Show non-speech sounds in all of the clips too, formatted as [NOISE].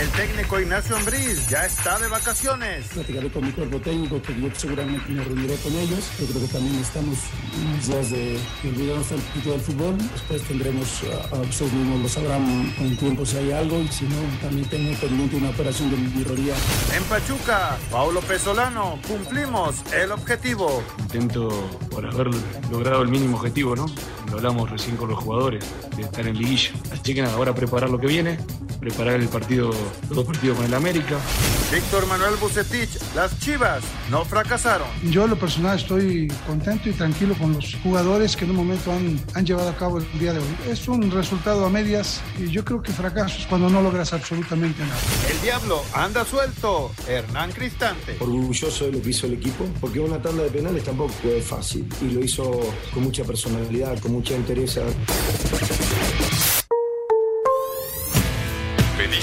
El técnico Ignacio Ambriz ya está de vacaciones. Platicaré con mi cuerpo técnico, que yo seguramente me reuniré con ellos. Yo creo que también estamos unos días de, de olvidarnos un poquito del fútbol. Después tendremos, a, a ustedes mismos lo sabrán con el tiempo si hay algo. Y si no, también tengo pendiente una operación de birrería. En Pachuca, Paulo Pesolano, cumplimos el objetivo. Intento por haber logrado el mínimo objetivo, ¿no? Lo hablamos recién con los jugadores, de estar en liguilla. Así que nada, ahora preparar lo que viene, preparar el partido, los dos partidos con el América. Víctor Manuel Bucetich, las Chivas no fracasaron. Yo, en lo personal, estoy contento y tranquilo con los jugadores que en un momento han, han llevado a cabo el día de hoy. Es un resultado a medias y yo creo que fracaso es cuando no logras absolutamente nada. El diablo anda suelto. Hernán Cristante. Orgulloso de lo que hizo el equipo, porque una tanda de penales tampoco fue fácil y lo hizo con mucha personalidad, con mucha entereza.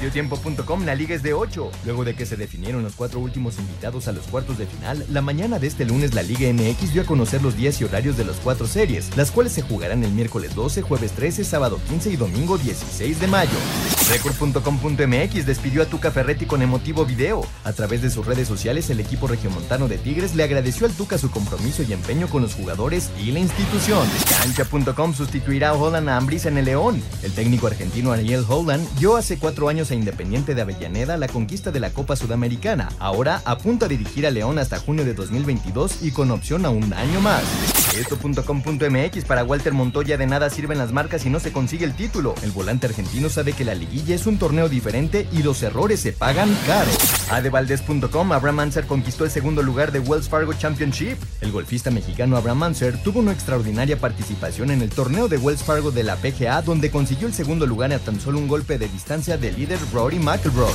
Mediotiempo.com, la liga es de 8. Luego de que se definieron los cuatro últimos invitados a los cuartos de final, la mañana de este lunes la Liga MX dio a conocer los días y horarios de las cuatro series, las cuales se jugarán el miércoles 12, jueves 13, sábado 15 y domingo 16 de mayo. Record.com.mx despidió a Tuca Ferretti con emotivo video. A través de sus redes sociales, el equipo regiomontano de Tigres le agradeció al Tuca su compromiso y empeño con los jugadores y la institución. Cancha.com sustituirá a Holland a Ambris en el León. El técnico argentino Ariel Holland dio hace cuatro años Independiente de Avellaneda la conquista de la Copa Sudamericana. Ahora apunta a dirigir a León hasta junio de 2022 y con opción a un año más. Esto.com.mx para Walter Montoya de nada sirven las marcas si no se consigue el título. El volante argentino sabe que la liguilla es un torneo diferente y los errores se pagan caro. Adevaldez.com Abraham Anser conquistó el segundo lugar de Wells Fargo Championship. El golfista mexicano Abraham Anser tuvo una extraordinaria participación en el torneo de Wells Fargo de la PGA donde consiguió el segundo lugar a tan solo un golpe de distancia del líder Rory McIlroy.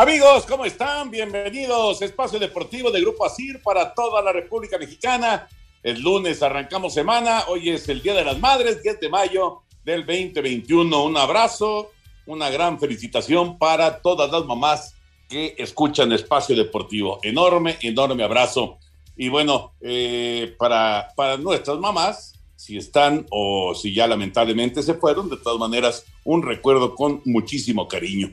Amigos, ¿cómo están? Bienvenidos. Espacio Deportivo de Grupo ASIR para toda la República Mexicana. El lunes arrancamos semana. Hoy es el Día de las Madres, 10 de mayo del 2021. Un abrazo, una gran felicitación para todas las mamás que escuchan Espacio Deportivo. Enorme, enorme abrazo. Y bueno, eh, para, para nuestras mamás, si están o si ya lamentablemente se fueron, de todas maneras, un recuerdo con muchísimo cariño.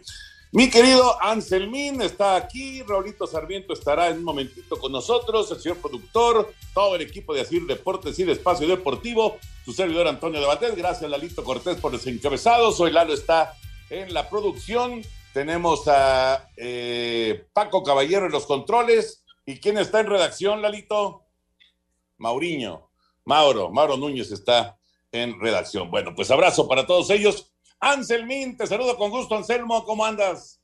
Mi querido Anselmín está aquí, Raulito Sarmiento estará en un momentito con nosotros, el señor productor, todo el equipo de Asir Deportes y de Espacio Deportivo, su servidor Antonio de Batet, gracias Lalito Cortés por los encabezados, hoy Lalo está en la producción, tenemos a eh, Paco Caballero en los controles, ¿y quién está en redacción, Lalito? Mauriño, Mauro, Mauro Núñez está en redacción. Bueno, pues abrazo para todos ellos. Anselmín, te saludo con gusto, Anselmo, ¿cómo andas?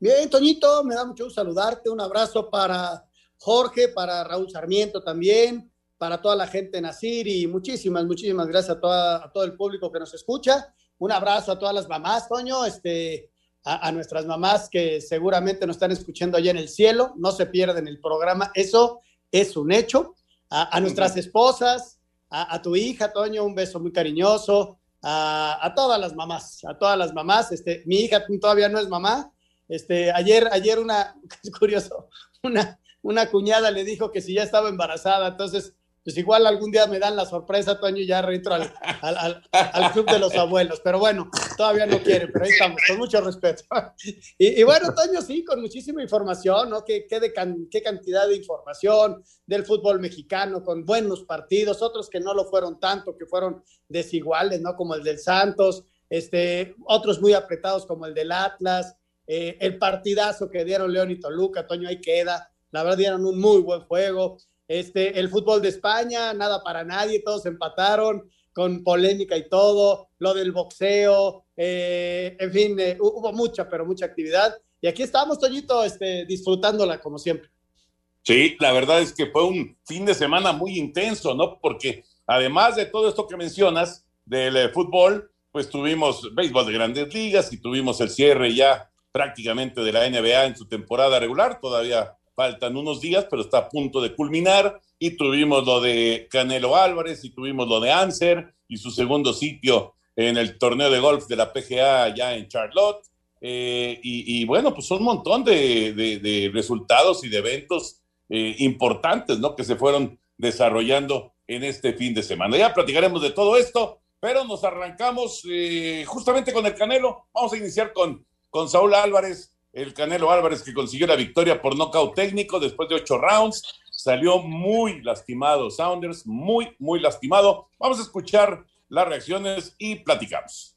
Bien, Toñito, me da mucho gusto saludarte. Un abrazo para Jorge, para Raúl Sarmiento también, para toda la gente en Asir y muchísimas, muchísimas gracias a, toda, a todo el público que nos escucha. Un abrazo a todas las mamás, Toño, este, a, a, nuestras mamás que seguramente nos están escuchando allá en el cielo. No se pierden el programa, eso es un hecho. A, a nuestras esposas, a, a tu hija, Toño, un beso muy cariñoso a, todas las mamás, a todas las mamás. Este, mi hija todavía no es mamá. Este, ayer, ayer una, [LAUGHS] es curioso, una, una cuñada le dijo que si ya estaba embarazada, entonces pues igual algún día me dan la sorpresa, Toño, y ya reentro al, al, al, club de los abuelos. Pero bueno, todavía no quieren, pero ahí estamos, con mucho respeto. [LAUGHS] Y, bueno, Toño, sí, con muchísima información, ¿no? Qué, qué, de qué cantidad de información del fútbol mexicano, con buenos partidos, otros que no lo fueron tanto, que fueron desiguales, ¿no? Como el del Santos, este, otros muy apretados como el del Atlas, eh, el partidazo que dieron León y Toluca, Toño, ahí queda. La verdad, dieron un muy buen juego. Este, el fútbol de España, nada para nadie, todos empataron con polémica y todo, lo del boxeo, eh, en fin, eh, hubo mucha, pero mucha actividad. Y aquí estamos, Toñito, este, disfrutándola como siempre. Sí, la verdad es que fue un fin de semana muy intenso, ¿no? Porque además de todo esto que mencionas del eh, fútbol, pues tuvimos béisbol de grandes ligas y tuvimos el cierre ya prácticamente de la NBA en su temporada regular, todavía faltan unos días, pero está a punto de culminar. Y tuvimos lo de Canelo Álvarez y tuvimos lo de Anser y su segundo sitio en el torneo de golf de la PGA ya en Charlotte. Eh, y, bueno, pues un montón de, resultados y de eventos eh, importantes, ¿no? Que se fueron desarrollando en este fin de semana. Ya platicaremos de todo esto, pero nos arrancamos eh, justamente con el Canelo. Vamos a iniciar con, con Saúl Álvarez, el Canelo Álvarez que consiguió la victoria por nocaut técnico después de ocho rounds. Salió muy lastimado Saunders, muy, muy lastimado. Vamos a escuchar las reacciones y platicamos.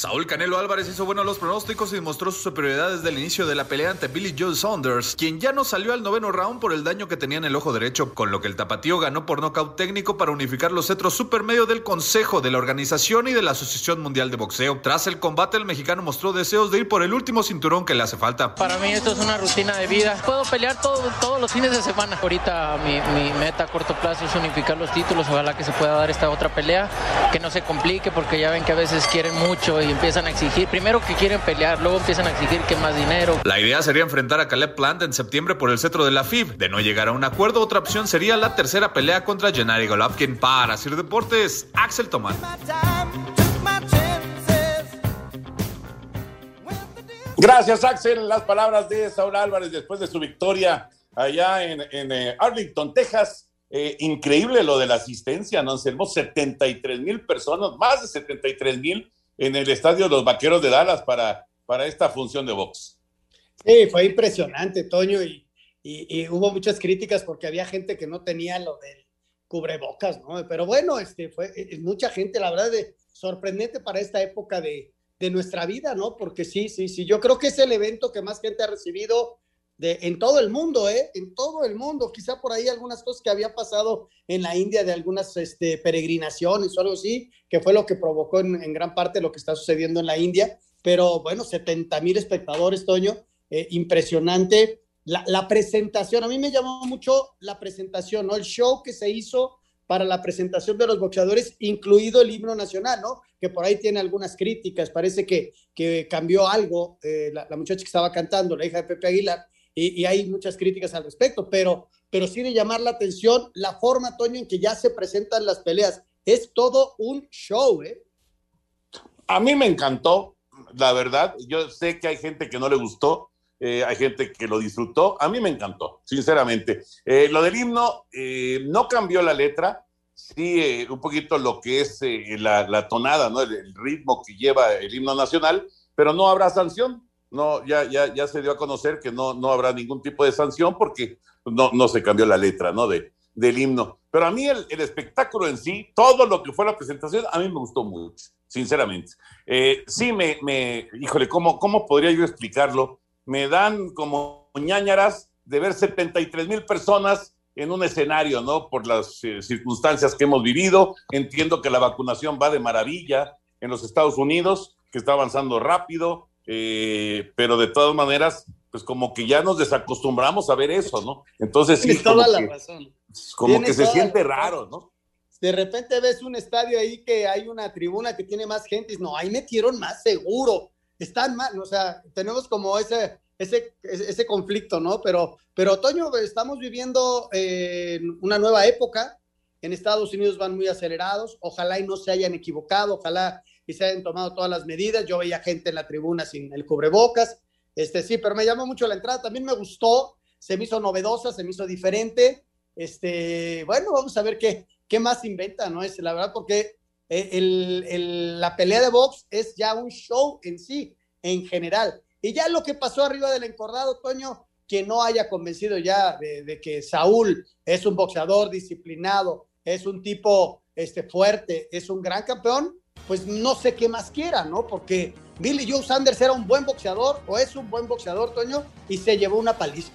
Saúl Canelo Álvarez hizo buenos los pronósticos y demostró su superioridad desde el inicio de la pelea ante Billy Joe Saunders, quien ya no salió al noveno round por el daño que tenía en el ojo derecho, con lo que el tapatío ganó por nocaut técnico para unificar los cetros supermedio del Consejo de la Organización y de la Asociación Mundial de Boxeo. Tras el combate, el mexicano mostró deseos de ir por el último cinturón que le hace falta. Para mí esto es una rutina de vida. Puedo pelear todos los fines de semana. Ahorita mi, mi meta a corto plazo es unificar los títulos. Ojalá que se pueda dar esta otra pelea, que no se complique porque ya ven que a veces quieren mucho y empiezan a exigir, primero que quieren pelear, luego empiezan a exigir que más dinero. La idea sería enfrentar a Caleb Plant en septiembre por el cetro de la FIB. De no llegar a un acuerdo, otra opción sería la tercera pelea contra Gennady Golovkin. Para Sir Deportes, Axel Tomán. Gracias, Axel. Las palabras de Saúl Álvarez después de su victoria allá en, eh, Arlington, Texas. Eh, increíble lo de la asistencia, ¿no? Anselmo, 73 mil personas, más de 73 mil en el estadio los Vaqueros de Dallas para, para esta función de box. Sí, fue impresionante, Toño, y, y, hubo muchas críticas porque había gente que no tenía lo del cubrebocas, ¿no? Pero bueno, este fue es mucha gente, la verdad, de, sorprendente para esta época de, de nuestra vida, ¿no? Porque sí, sí, sí, yo creo que es el evento que más gente ha recibido en todo el mundo, ¿eh? En todo el mundo. Quizá por ahí algunas cosas que había pasado en la India de algunas este, peregrinaciones o algo así, que fue lo que provocó en, gran parte lo que está sucediendo en la India. Pero bueno, 70 mil espectadores, Toño, eh, impresionante. La, la, presentación, a mí me llamó mucho la presentación, ¿no? El show que se hizo para la presentación de los boxeadores, incluido el himno nacional, ¿no? Que por ahí tiene algunas críticas, parece que, que cambió algo, eh, la, la, muchacha que estaba cantando, la hija de Pepe Aguilar, y, hay muchas críticas al respecto, pero, pero sí de llamar la atención la forma, Toño, en que ya se presentan las peleas. Es todo un show, ¿eh? A mí me encantó, la verdad. Yo sé que hay gente que no le gustó, eh, hay gente que lo disfrutó. A mí me encantó, sinceramente. Eh, lo del himno eh, no cambió la letra, sí, un poquito lo que es la, la, tonada, ¿no? el, ritmo que lleva el himno nacional, pero no habrá sanción no, ya, ya, ya se dio a conocer que no, no habrá ningún tipo de sanción porque no, no se cambió la letra, ¿no? De, del himno. Pero a mí el, espectáculo en sí, todo lo que fue la presentación, a mí me gustó mucho, sinceramente. Eh, sí, me, me, híjole, ¿cómo, ¿cómo podría yo explicarlo? Me dan como ñañaras de ver 73 mil personas en un escenario, ¿no? Por las eh, circunstancias que hemos vivido. Entiendo que la vacunación va de maravilla en los Estados Unidos, que está avanzando rápido, eh, pero de todas maneras, pues como que ya nos desacostumbramos a ver eso, ¿no? Entonces sí, toda la razón. Como que se siente raro, ¿no? De repente ves un estadio ahí que hay una tribuna que tiene más gente, y no, ahí metieron más seguro, están mal, o sea, tenemos como ese, ese, ese conflicto, ¿no? Pero, pero Toño, estamos viviendo eh, una nueva época, en Estados Unidos van muy acelerados, ojalá y no se hayan equivocado, ojalá y se hayan tomado todas las medidas. Yo veía gente en la tribuna sin el cubrebocas. Este sí, pero me llamó mucho la entrada. También me gustó, se me hizo novedosa, se me hizo diferente. Este, bueno, vamos a ver qué, qué más inventa, ¿no? Es la verdad, porque el, el, la pelea de box es ya un show en sí, en general. Y ya lo que pasó arriba del encordado, Toño, que no haya convencido ya de, que Saúl es un boxeador disciplinado, es un tipo este, fuerte, es un gran campeón, pues no sé qué más quiera, ¿no? Porque Billy Joe Sanders era un buen boxeador o es un buen boxeador, Toño, y se llevó una paliza.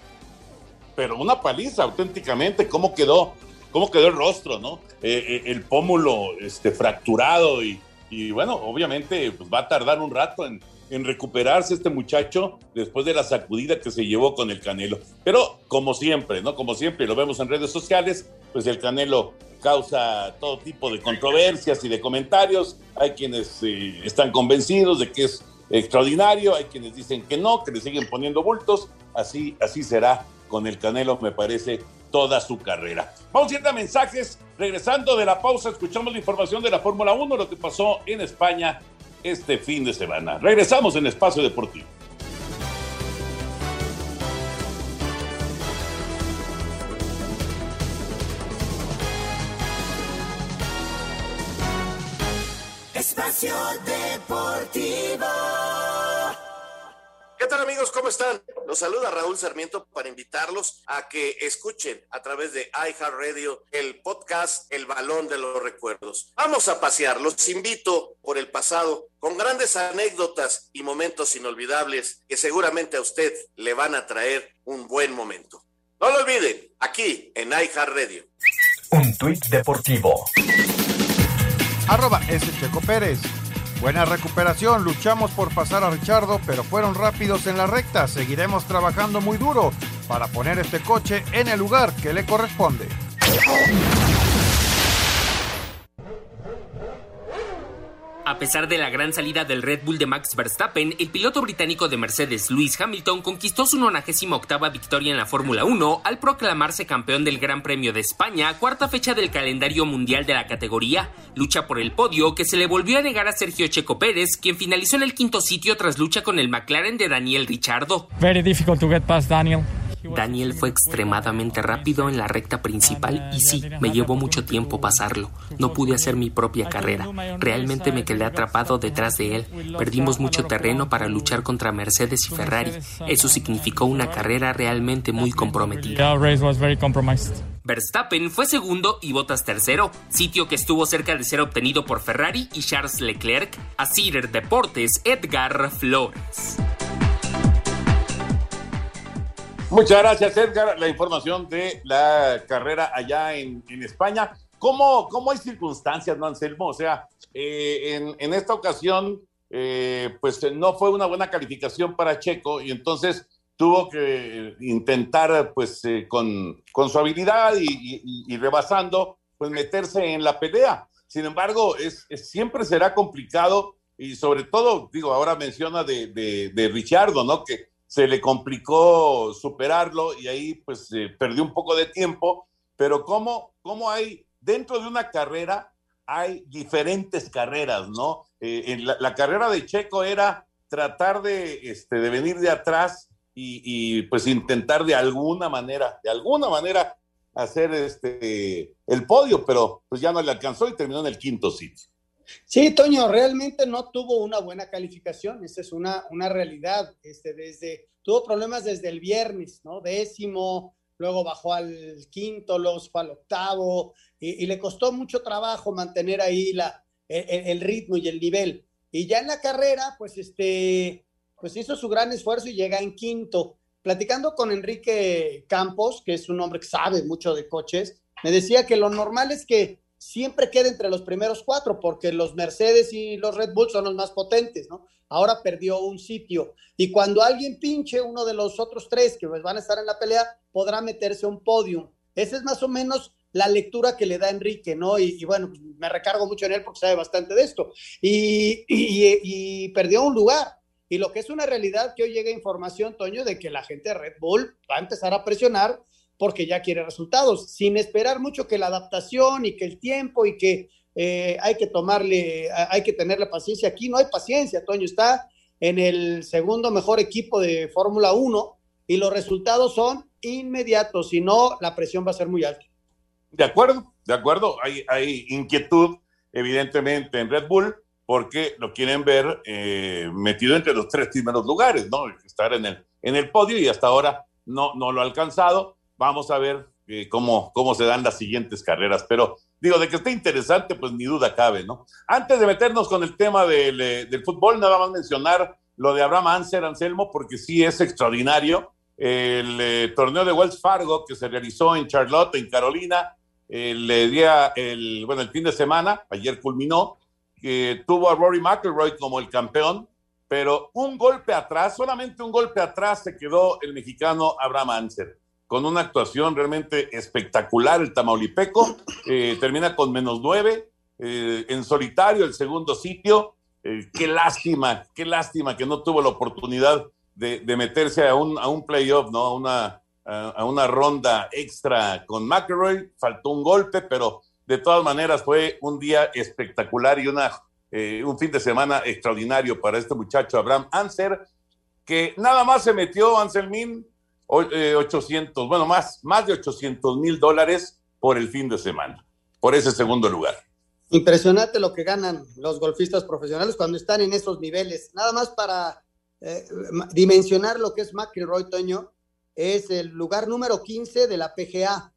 Pero una paliza, auténticamente, ¿cómo quedó? ¿Cómo quedó el rostro, no? Eh, eh, el pómulo este, fracturado y, y bueno, obviamente pues va a tardar un rato en, en recuperarse este muchacho después de la sacudida que se llevó con el Canelo. Pero como siempre, ¿no? Como siempre, lo vemos en redes sociales, pues el Canelo causa todo tipo de controversias y de comentarios. Hay quienes eh, están convencidos de que es extraordinario, hay quienes dicen que no, que le siguen poniendo bultos. Así, así será con el Canelo, me parece, toda su carrera. Vamos a ir a mensajes. Regresando de la pausa, escuchamos la información de la Fórmula 1, lo que pasó en España este fin de semana. Regresamos en Espacio Deportivo. Espacio Deportivo. ¿Qué tal amigos? ¿Cómo están? Los saluda Raúl Sarmiento para invitarlos a que escuchen a través de iHeartRadio el podcast El Balón de los Recuerdos. Vamos a pasear, los invito por el pasado con grandes anécdotas y momentos inolvidables que seguramente a usted le van a traer un buen momento. No lo olviden, aquí en iHeartRadio. Un tuit deportivo. Arroba S. Checo Pérez. Buena recuperación, luchamos por pasar a Richardo, pero fueron rápidos en la recta. Seguiremos trabajando muy duro para poner este coche en el lugar que le corresponde. A pesar de la gran salida del Red Bull de Max Verstappen, el piloto británico de Mercedes, Lewis Hamilton, conquistó su 98 victoria en la Fórmula 1 al proclamarse campeón del Gran Premio de España, cuarta fecha del calendario mundial de la categoría. Lucha por el podio que se le volvió a negar a Sergio Checo Pérez, quien finalizó en el quinto sitio tras lucha con el McLaren de Daniel Ricciardo. Very difficult to get past Daniel. Daniel fue extremadamente rápido en la recta principal y sí, me llevó mucho tiempo pasarlo. No pude hacer mi propia carrera. Realmente me quedé atrapado detrás de él. Perdimos mucho terreno para luchar contra Mercedes y Ferrari. Eso significó una carrera realmente muy comprometida. Verstappen fue segundo y Bottas tercero, sitio que estuvo cerca de ser obtenido por Ferrari y Charles Leclerc. A Cider Deportes, Edgar Flores. Muchas gracias, Edgar. La información de la carrera allá en, España. ¿Cómo, ¿Cómo, hay circunstancias, no, Anselmo? O sea, eh, en, en, esta ocasión, eh, pues no fue una buena calificación para Checo y entonces tuvo que intentar, pues eh, con, con, su habilidad y, rebasando, pues meterse en la pelea. Sin embargo, es, siempre será complicado y sobre todo, digo, ahora menciona de, de, de Richardo, ¿no? Que se le complicó superarlo y ahí pues perdió un poco de tiempo, pero ¿cómo, cómo hay dentro de una carrera? Hay diferentes carreras, ¿no? Eh, la, carrera de Checo era tratar de, este, de venir de atrás y, pues intentar de alguna manera, de alguna manera hacer este, el podio, pero pues ya no le alcanzó y terminó en el quinto sitio. Sí, Toño, realmente no tuvo una buena calificación, esa es una, una realidad. Este, desde, tuvo problemas desde el viernes, ¿no? Décimo, luego bajó al quinto, luego fue al octavo, y, le costó mucho trabajo mantener ahí la, el, el, ritmo y el nivel. Y ya en la carrera, pues, este, pues hizo su gran esfuerzo y llega en quinto. Platicando con Enrique Campos, que es un hombre que sabe mucho de coches, me decía que lo normal es que siempre queda entre los primeros cuatro, porque los Mercedes y los Red Bull son los más potentes, ¿no? Ahora perdió un sitio. Y cuando alguien pinche uno de los otros tres que pues van a estar en la pelea, podrá meterse a un podium. Esa es más o menos la lectura que le da Enrique, ¿no? Y, bueno, pues, me recargo mucho en él porque sabe bastante de esto. Y, y, perdió un lugar. Y lo que es una realidad que hoy llega información, Toño, de que la gente de Red Bull va a empezar a presionar porque ya quiere resultados, sin esperar mucho que la adaptación y que el tiempo y que eh, hay que tomarle, hay que tenerle paciencia. Aquí no hay paciencia, Toño está en el segundo mejor equipo de Fórmula 1 y los resultados son inmediatos, si no, la presión va a ser muy alta. De acuerdo, de acuerdo, hay, hay inquietud evidentemente en Red Bull porque lo quieren ver eh, metido entre los tres primeros lugares, ¿no? Estar en el, en el podio y hasta ahora no, no lo ha alcanzado. Vamos a ver eh, cómo, cómo se dan las siguientes carreras, pero digo, de que esté interesante, pues ni duda cabe, ¿no? Antes de meternos con el tema del, eh, del fútbol, nada más mencionar lo de Abraham Anser, Anselmo, porque sí es extraordinario. El eh, torneo de Wells Fargo que se realizó en Charlotte, en Carolina, el día, el, bueno, el fin de semana, ayer culminó, que tuvo a Rory McIlroy como el campeón, pero un golpe atrás, solamente un golpe atrás se quedó el mexicano Abraham Anser, con una actuación realmente espectacular, el tamaulipeco, eh, termina con menos nueve, eh, en solitario el segundo sitio, eh, qué lástima, qué lástima que no tuvo la oportunidad de, meterse a un, a un playoff, ¿no? A una, a, una ronda extra con McElroy, faltó un golpe, pero de todas maneras fue un día espectacular y una, un fin de semana extraordinario para este muchacho Abraham Anser, que nada más se metió, Anselmín, 800, bueno, más, más de 800 mil dólares por el fin de semana, por ese segundo lugar. Impresionante lo que ganan los golfistas profesionales cuando están en esos niveles. Nada más para eh, dimensionar lo que es McIlroy Toño, es el lugar número 15 de la PGA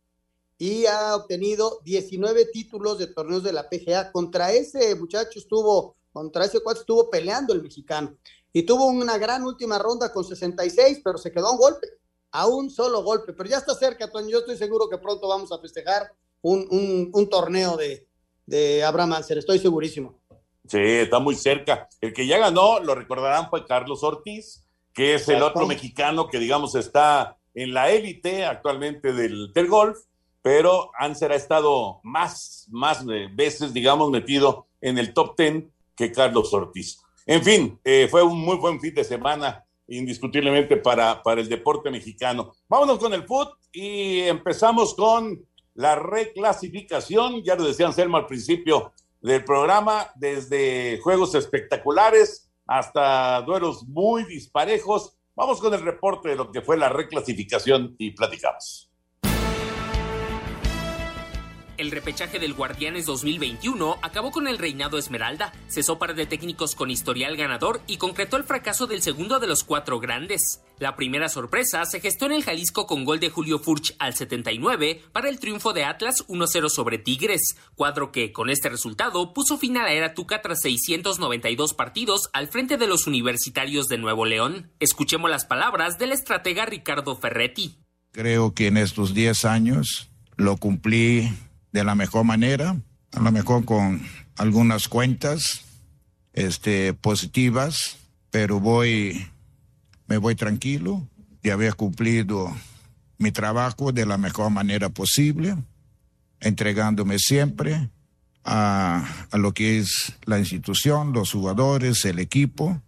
y ha obtenido 19 títulos de torneos de la PGA. Contra ese muchacho estuvo, contra ese cual estuvo peleando el mexicano y tuvo una gran última ronda con 66, pero se quedó a un golpe, a un solo golpe. Pero ya está cerca, Toño. Yo estoy seguro que pronto vamos a festejar un, un- un torneo de, de Abraham Anser, estoy segurísimo. Sí, está muy cerca. El que ya ganó, lo recordarán, fue Carlos Ortiz, que es el otro mexicano que, digamos, está en la élite actualmente del, del golf, pero Anser ha estado más, más eh, veces, digamos, metido en el top ten que Carlos Ortiz. En fin, eh, fue un muy buen fin de semana, indiscutiblemente, para, para el deporte mexicano. Vámonos con el foot y empezamos con la reclasificación. Ya lo decía Anselmo al principio del programa, desde juegos espectaculares hasta duelos muy disparejos. Vamos con el reporte de lo que fue la reclasificación y platicamos. El repechaje del Guardianes 2021 acabó con el reinado Esmeralda, cesó par de técnicos con historial ganador y concretó el fracaso del segundo de los cuatro grandes. La primera sorpresa se gestó en el Jalisco con gol de Julio Furch al 79 para el triunfo de Atlas 1-0 sobre Tigres, cuadro que con este resultado puso fin a la era Tuca tras 692 partidos al frente de los universitarios de Nuevo León. Escuchemos las palabras del estratega Ricardo Ferretti. Creo que en estos 10 años lo cumplí de la mejor manera, a lo mejor con algunas cuentas este, positivas, pero voy, me voy tranquilo de haber cumplido mi trabajo de la mejor manera posible, entregándome siempre a, a lo que es la institución, los jugadores, el equipo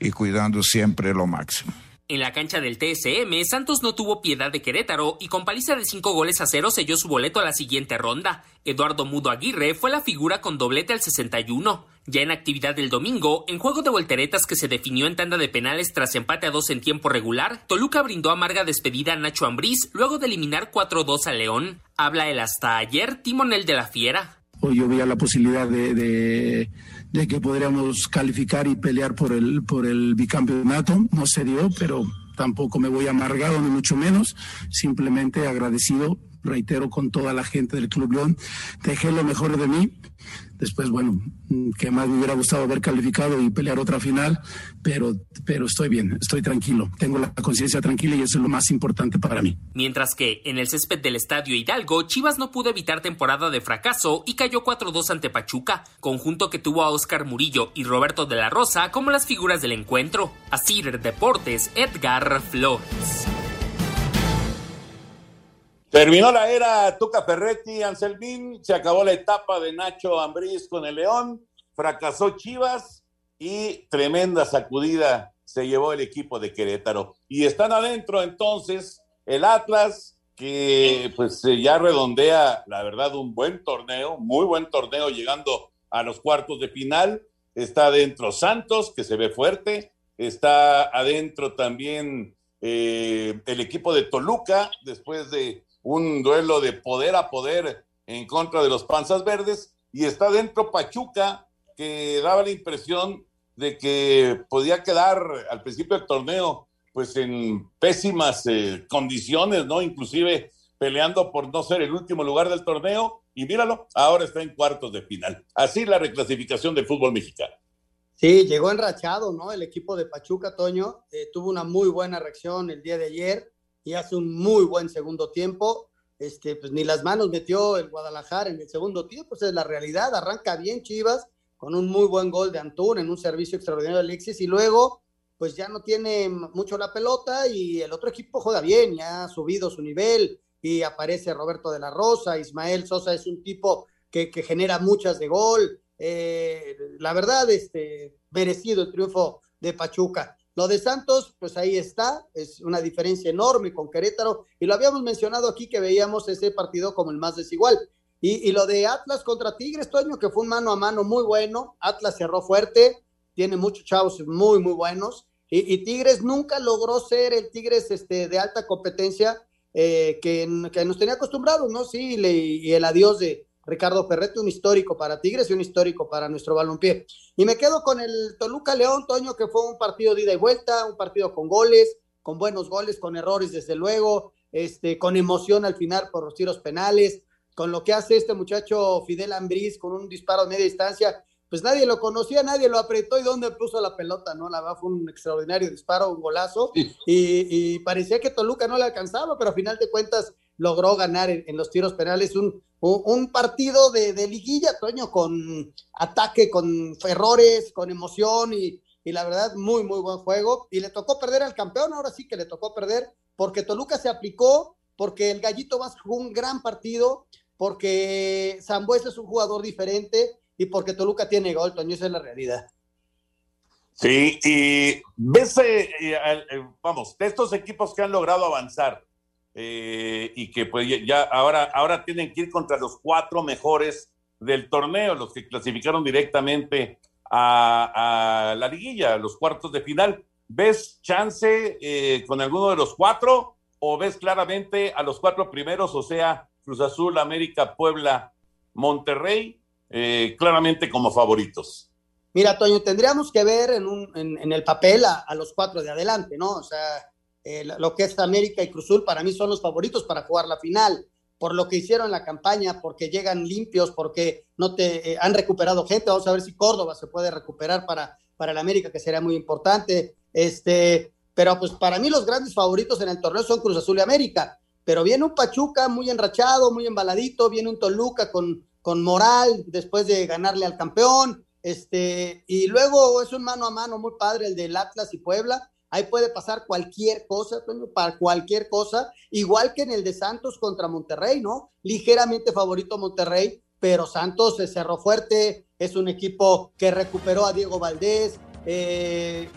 y cuidando siempre lo máximo. En la cancha del TSM, Santos no tuvo piedad de Querétaro y con paliza de 5 goles a 0 selló su boleto a la siguiente ronda. Eduardo Mudo Aguirre fue la figura con doblete al 61. Ya en actividad del domingo, en juego de volteretas que se definió en tanda de penales tras empate a 2 en tiempo regular, Toluca brindó amarga despedida a Nacho Ambriz luego de eliminar 4-2 a León. Habla el hasta ayer timonel de la Fiera. Hoy yo veía la posibilidad de- de que podríamos calificar y pelear por el, por el bicampeonato. No se dio, pero tampoco me voy amargado, ni mucho menos. Simplemente agradecido, reitero, con toda la gente del Club León. Dejé lo mejor de mí. Después, bueno, que más me hubiera gustado haber calificado y pelear otra final, pero, pero estoy bien, estoy tranquilo. Tengo la conciencia tranquila y eso es lo más importante para mí. Mientras que en el césped del Estadio Hidalgo, Chivas no pudo evitar temporada de fracaso y cayó 4-2 ante Pachuca, conjunto que tuvo a Oscar Murillo y Roberto de la Rosa como las figuras del encuentro. Asir Deportes, Edgar Flores. Terminó la era Tuca Ferretti, Anselmín, se acabó la etapa de Nacho Ambriz con el León, fracasó Chivas y tremenda sacudida se llevó el equipo de Querétaro. Y están adentro entonces el Atlas, que pues eh, ya redondea, la verdad, un buen torneo, muy buen torneo, llegando a los cuartos de final. Está adentro Santos, que se ve fuerte. Está adentro también eh, el equipo de Toluca, después de un duelo de poder a poder en contra de los Panzas Verdes. Y está adentro Pachuca, que daba la impresión de que podía quedar al principio del torneo pues en pésimas eh, condiciones, ¿no? Inclusive peleando por no ser el último lugar del torneo y míralo, ahora está en cuartos de final. Así la reclasificación del fútbol mexicano. Sí, llegó enrachado, ¿no? El equipo de Pachuca, Toño, eh, tuvo una muy buena reacción el día de ayer y hace un muy buen segundo tiempo. Este, pues ni las manos metió el Guadalajara en el segundo tiempo, pues es la realidad, arranca bien Chivas con un muy buen gol de Antún en un servicio extraordinario de Alexis y luego pues ya no tiene mucho la pelota y el otro equipo juega bien, ya ha subido su nivel y aparece Roberto de la Rosa, Ismael Sosa es un tipo que, genera muchas de gol. Eh, la verdad, este, merecido el triunfo de Pachuca. Lo de Santos, pues ahí está, es una diferencia enorme con Querétaro y lo habíamos mencionado aquí que veíamos ese partido como el más desigual. Y, y lo de Atlas contra Tigres, Toño, que fue un mano a mano muy bueno, Atlas cerró fuerte, tiene muchos chavos muy, muy buenos. Y, Tigres nunca logró ser el Tigres este, de alta competencia eh, que, nos tenía acostumbrados, ¿no? Sí, y el adiós de Ricardo Ferretti, un histórico para Tigres y un histórico para nuestro balompié. Y me quedo con el Toluca León, Toño, que fue un partido de ida y vuelta, un partido con goles, con buenos goles, con errores, desde luego, este, con emoción al final por los tiros penales, con lo que hace este muchacho Fidel Ambriz con un disparo a media distancia pues nadie lo conocía, nadie lo apretó y dónde puso la pelota, ¿no? La verdad fue un extraordinario disparo, un golazo, y, parecía que Toluca no le alcanzaba, pero a final de cuentas logró ganar en, los tiros penales un, un, partido de, liguilla, Toño, con ataque, con errores, con emoción y, la verdad, muy, muy buen juego. Y le tocó perder al campeón, ahora sí que le tocó perder, porque Toluca se aplicó, porque el Gallito Vázquez jugó un gran partido, porque Zambuesa es un jugador diferente y porque Toluca tiene gol, Toño, esa es la realidad. Sí, y ves, eh, vamos, de estos equipos que han logrado avanzar y que pues ya ahora, ahora tienen que ir contra los cuatro mejores del torneo, los que clasificaron directamente a, la liguilla, los cuartos de final. ¿Ves chance con alguno de los cuatro o ves claramente a los cuatro primeros, o sea, Cruz Azul, América, Puebla, Monterrey eh, claramente como favoritos. Mira, Toño, tendríamos que ver en, el papel a, los cuatro de adelante, ¿no? O sea, eh, lo que es América y Cruzul para mí son los favoritos para jugar la final, por lo que hicieron la campaña, porque llegan limpios, porque no te eh, han recuperado gente. Vamos a ver si Córdoba se puede recuperar para, para el América, que sería muy importante. Este, pero pues para mí los grandes favoritos en el torneo son Cruz Azul y América. Pero viene un Pachuca muy enrachado, muy embaladito, viene un Toluca con, con moral después de ganarle al campeón. Este, y luego es un mano a mano muy padre el del Atlas y Puebla. Ahí puede pasar cualquier cosa, para cualquier cosa, igual que en el de Santos contra Monterrey, ¿no? Ligeramente favorito Monterrey, pero Santos se cerró fuerte, es un equipo que recuperó a Diego Valdés, eh,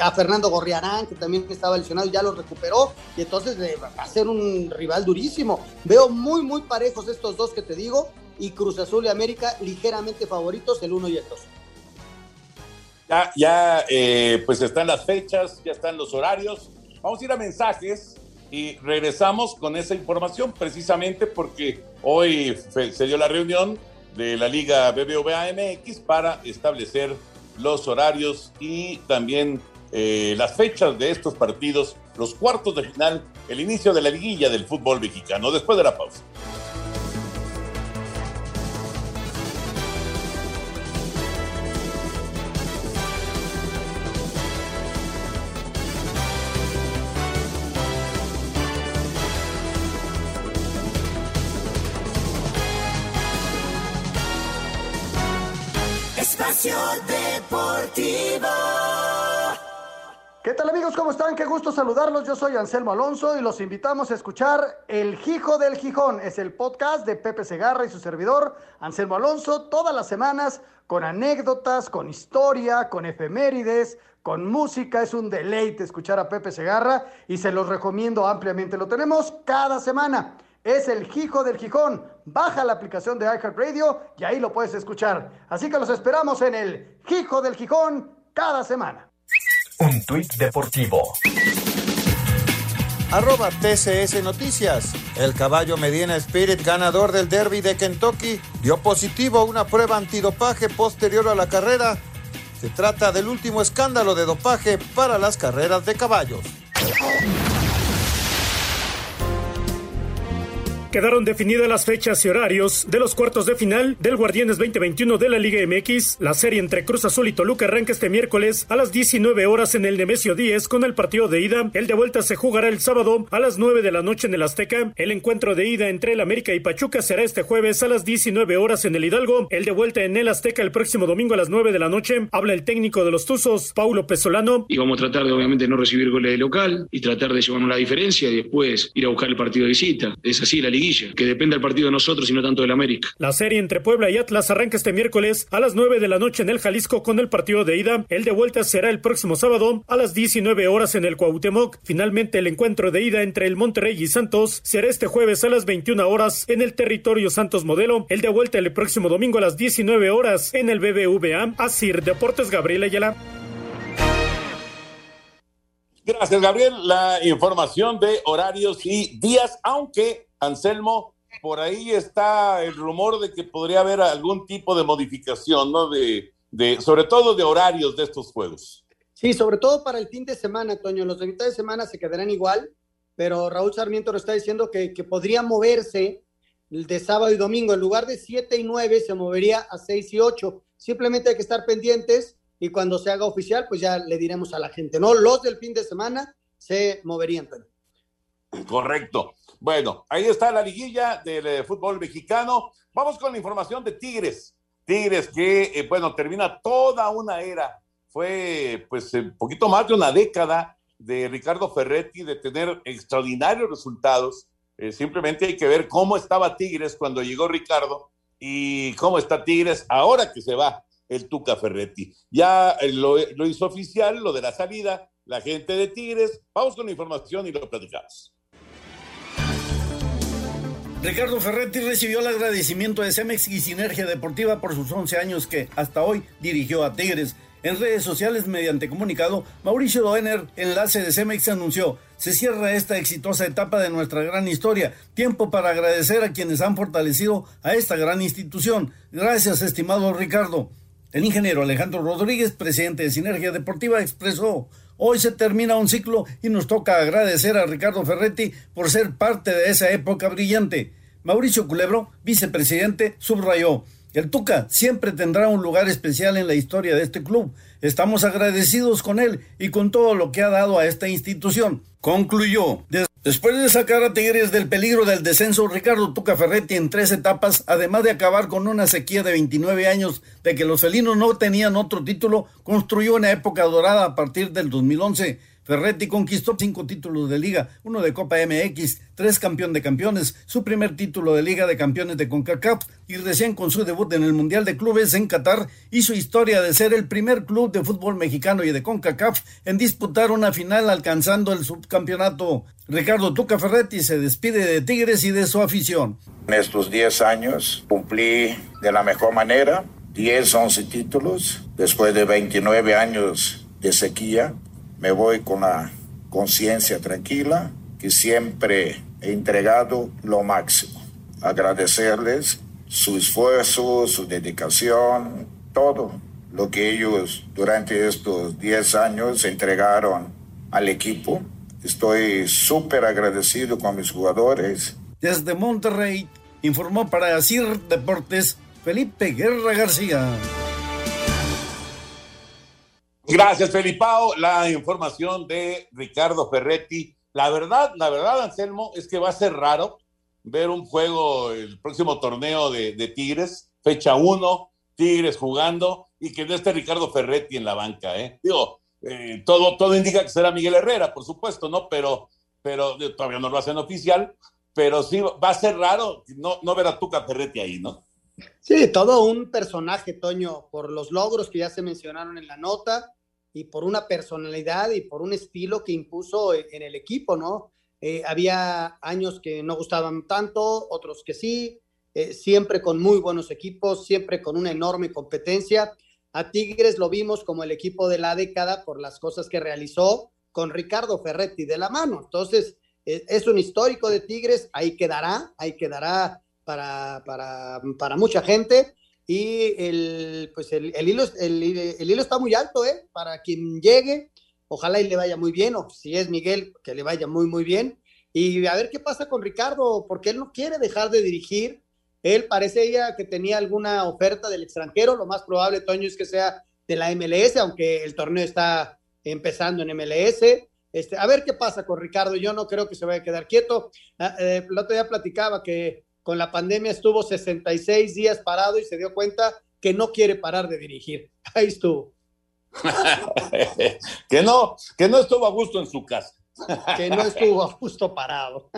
a Fernando Gorriarán, que también estaba lesionado, ya lo recuperó, y entonces va a ser un rival durísimo. Veo muy, muy parejos estos dos que te digo, y Cruz Azul y América ligeramente favoritos, el uno y el dos. Ya, ya eh, pues están las fechas, ya están los horarios. Vamos a ir a mensajes y regresamos con esa información precisamente porque hoy se dio la reunión de la Liga BBVA MX para establecer los horarios y también eh, las fechas de estos partidos, los cuartos de final, el inicio de la liguilla del fútbol mexicano. Después de la pausa. ¿Qué tal amigos? ¿Cómo están? Qué gusto saludarlos. Yo soy Anselmo Alonso y los invitamos a escuchar El Gijo del Gijón. Es el podcast de Pepe Segarra y su servidor, Anselmo Alonso, todas las semanas con anécdotas, con historia, con efemérides, con música. Es un deleite escuchar a Pepe Segarra y se los recomiendo ampliamente. Lo tenemos cada semana. Es El Gijo del Gijón. Baja la aplicación de iHeartRadio y ahí lo puedes escuchar. Así que los esperamos en el Gijo del Gijón cada semana. Un tuit deportivo. Arroba TCS Noticias. El caballo Medina Spirit, ganador del Derby de Kentucky, dio positivo a una prueba antidopaje posterior a la carrera. Se trata del último escándalo de dopaje para las carreras de caballos. Quedaron definidas las fechas y horarios de los cuartos de final del Guardianes 2021 de la Liga MX. La serie entre Cruz Azul y Toluca arranca este miércoles a las 19 horas en el Nemesio 10 con el partido de ida. El de vuelta se jugará el sábado a las 9 de la noche en el Azteca. El encuentro de ida entre el América y Pachuca será este jueves a las 19 horas en el Hidalgo. El de vuelta en el Azteca el próximo domingo a las 9 de la noche. Habla el técnico de los Tuzos, Paulo Pesolano. Y vamos a tratar de obviamente no recibir goles de local y tratar de llevarnos la diferencia y después ir a buscar el partido de visita. Es así la liguilla, que depende del partido de nosotros y no tanto del América. La serie entre Puebla y Atlas arranca este miércoles a las 9 de la noche en el Jalisco con el partido de ida. El de vuelta será el próximo sábado a las 19 horas en el Cuauhtémoc. Finalmente el encuentro de ida entre el Monterrey y Santos será este jueves a las 21 horas en el territorio Santos Modelo. El de vuelta el próximo domingo a las 19 horas en el BBVA. Asir Deportes Gabriel Ayala. Gracias, Gabriel. La información de horarios y días, aunque, Anselmo, por ahí está el rumor de que podría haber algún tipo de modificación, ¿no? De, de, sobre todo de horarios de estos juegos. Sí, sobre todo para el fin de semana, Toño. Los de mitad de semana se quedarán igual, pero Raúl Sarmiento nos está diciendo que, podría moverse de sábado y domingo. En lugar de 7 y 9 se movería a 6 y 8. Simplemente hay que estar pendientes y cuando se haga oficial, pues ya le diremos a la gente, ¿no? Los del fin de semana se moverían. Correcto. Bueno, ahí está la liguilla del eh, fútbol mexicano. Vamos con la información de Tigres. Tigres que, eh, bueno, termina toda una era. Fue, pues, un poquito más de una década de Ricardo Ferretti de tener extraordinarios resultados. Eh, simplemente hay que ver cómo estaba Tigres cuando llegó Ricardo y cómo está Tigres ahora que se va el Tuca Ferretti. Ya eh, lo, lo hizo oficial, lo de la salida, la gente de Tigres. Vamos con la información y lo platicamos. Ricardo Ferretti recibió el agradecimiento de Cemex y Sinergia Deportiva por sus 11 años que hasta hoy dirigió a Tigres. En redes sociales, mediante comunicado, Mauricio Doener, enlace de Cemex, anunció, se cierra esta exitosa etapa de nuestra gran historia. Tiempo para agradecer a quienes han fortalecido a esta gran institución. Gracias, estimado Ricardo. El ingeniero Alejandro Rodríguez, presidente de Sinergia Deportiva, expresó, hoy se termina un ciclo y nos toca agradecer a Ricardo Ferretti por ser parte de esa época brillante. Mauricio Culebro, vicepresidente, subrayó, el Tuca siempre tendrá un lugar especial en la historia de este club. Estamos agradecidos con él y con todo lo que ha dado a esta institución. Concluyó. Después de sacar a Tigres del peligro del descenso, Ricardo Tuca Ferretti en tres etapas, además de acabar con una sequía de 29 años de que los felinos no tenían otro título, construyó una época dorada a partir del 2011. Ferretti conquistó cinco títulos de liga, uno de Copa MX, tres campeón de campeones, su primer título de liga de campeones de CONCACAF y recién con su debut en el Mundial de Clubes en Qatar hizo historia de ser el primer club de fútbol mexicano y de CONCACAF en disputar una final alcanzando el subcampeonato. Ricardo Tuca Ferretti se despide de Tigres y de su afición. En estos 10 años cumplí de la mejor manera 10, 11 títulos después de 29 años de sequía me voy con la conciencia tranquila que siempre he entregado lo máximo. Agradecerles su esfuerzo, su dedicación, todo lo que ellos durante estos 10 años entregaron al equipo. Estoy súper agradecido con mis jugadores. Desde Monterrey, informó para Asir Deportes Felipe Guerra García. Gracias, Felipao. La información de Ricardo Ferretti. La verdad, la verdad, Anselmo, es que va a ser raro ver un juego, el próximo torneo de, Tigres, fecha uno, Tigres jugando, y que no esté Ricardo Ferretti en la banca, ¿eh? Digo, eh, todo, todo indica que será Miguel Herrera, por supuesto, ¿no? Pero, pero todavía no lo hacen oficial, pero sí va a ser raro no, no ver a Tuca Ferretti ahí, ¿no? Sí, todo un personaje, Toño, por los logros que ya se mencionaron en la nota y por una personalidad y por un estilo que impuso en el equipo, ¿no? Eh, había años que no gustaban tanto, otros que sí, eh, siempre con muy buenos equipos, siempre con una enorme competencia. A Tigres lo vimos como el equipo de la década por las cosas que realizó con Ricardo Ferretti de la mano. Entonces, eh, es un histórico de Tigres, ahí quedará, ahí quedará para, para, para mucha gente. Y el, pues el, el hilo, el, el, hilo está muy alto, ¿eh? Para quien llegue, ojalá y le vaya muy bien, o si es Miguel, que le vaya muy, muy bien. Y a ver qué pasa con Ricardo, porque él no quiere dejar de dirigir. Él parecía que tenía alguna oferta del extranjero, lo más probable, Toño, es que sea de la MLS, aunque el torneo está empezando en MLS. Este, a ver qué pasa con Ricardo, yo no creo que se vaya a quedar quieto. Ah, eh, el otro día platicaba que con la pandemia estuvo 66 días parado y se dio cuenta que no quiere parar de dirigir. [LAUGHS] Ahí estuvo. [LAUGHS] que no, que no estuvo a gusto en su casa. [LAUGHS] que no estuvo a gusto parado.